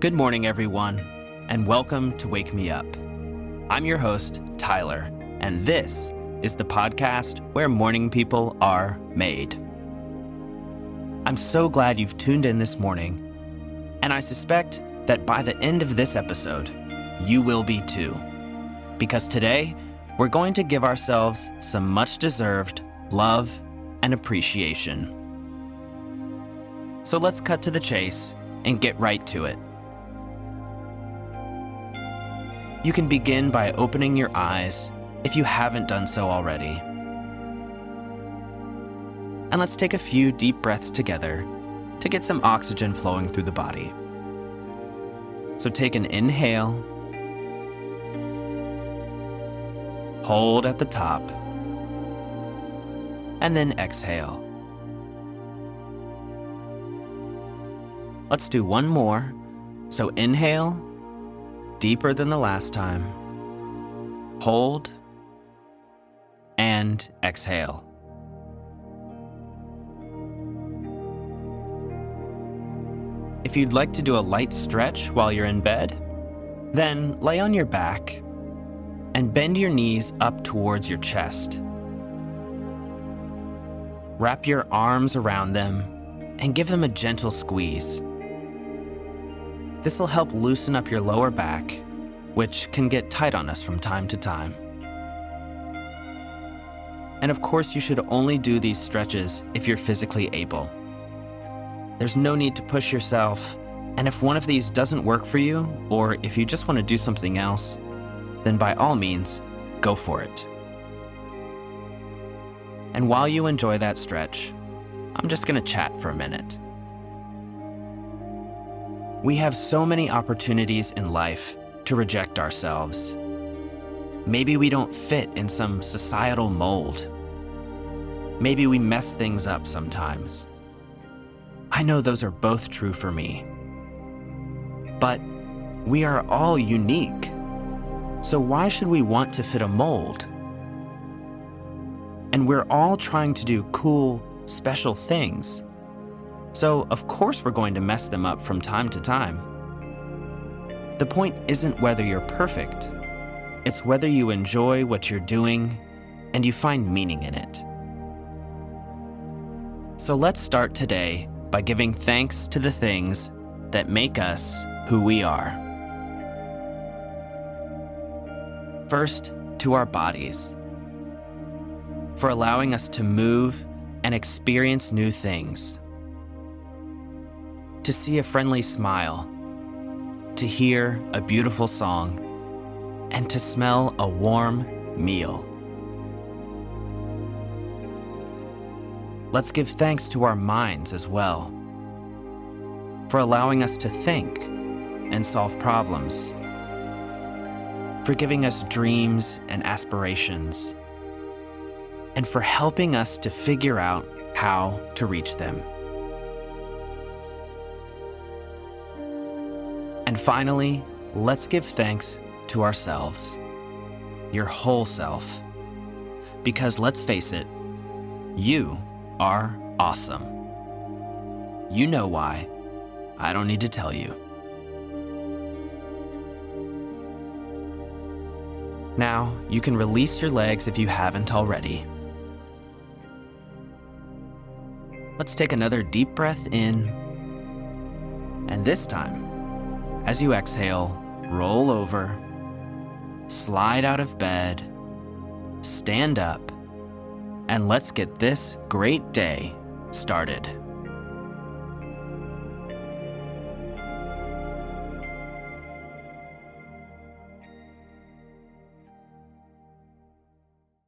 Good morning, everyone, and welcome to Wake Me Up. I'm your host, Tyler, and this is the podcast where morning people are made. I'm so glad you've tuned in this morning, and I suspect that by the end of this episode, you will be too. Because today, we're going to give ourselves some much deserved love and appreciation. So let's cut to the chase and get right to it. You can begin by opening your eyes if you haven't done so already. And let's take a few deep breaths together to get some oxygen flowing through the body. So take an inhale, hold at the top, and then exhale. Let's do one more. So inhale deeper than the last time. Hold and exhale. If you'd like to do a light stretch while you're in bed, then lay on your back and bend your knees up towards your chest. Wrap your arms around them and give them a gentle squeeze. This will help loosen up your lower back, which can get tight on us from time to time. And of course, you should only do these stretches if you're physically able. There's no need to push yourself, and if one of these doesn't work for you, or if you just want to do something else, then by all means, go for it. And while you enjoy that stretch, I'm just going to chat for a minute. We have so many opportunities in life to reject ourselves. Maybe we don't fit in some societal mold. Maybe we mess things up sometimes. I know those are both true for me. But we are all unique. So why should we want to fit a mold? And we're all trying to do cool, special things. So, of course, we're going to mess them up from time to time. The point isn't whether you're perfect, it's whether you enjoy what you're doing and you find meaning in it. So, let's start today by giving thanks to the things that make us who we are. First, to our bodies, for allowing us to move and experience new things to see a friendly smile, to hear a beautiful song, and to smell a warm meal. Let's give thanks to our minds as well for allowing us to think and solve problems, for giving us dreams and aspirations, and for helping us to figure out how to reach them. And finally, let's give thanks to ourselves, your whole self. Because let's face it, you are awesome. You know why. I don't need to tell you. Now, you can release your legs if you haven't already. Let's take another deep breath in. And this time, as you exhale, roll over, slide out of bed, stand up, and let's get this great day started.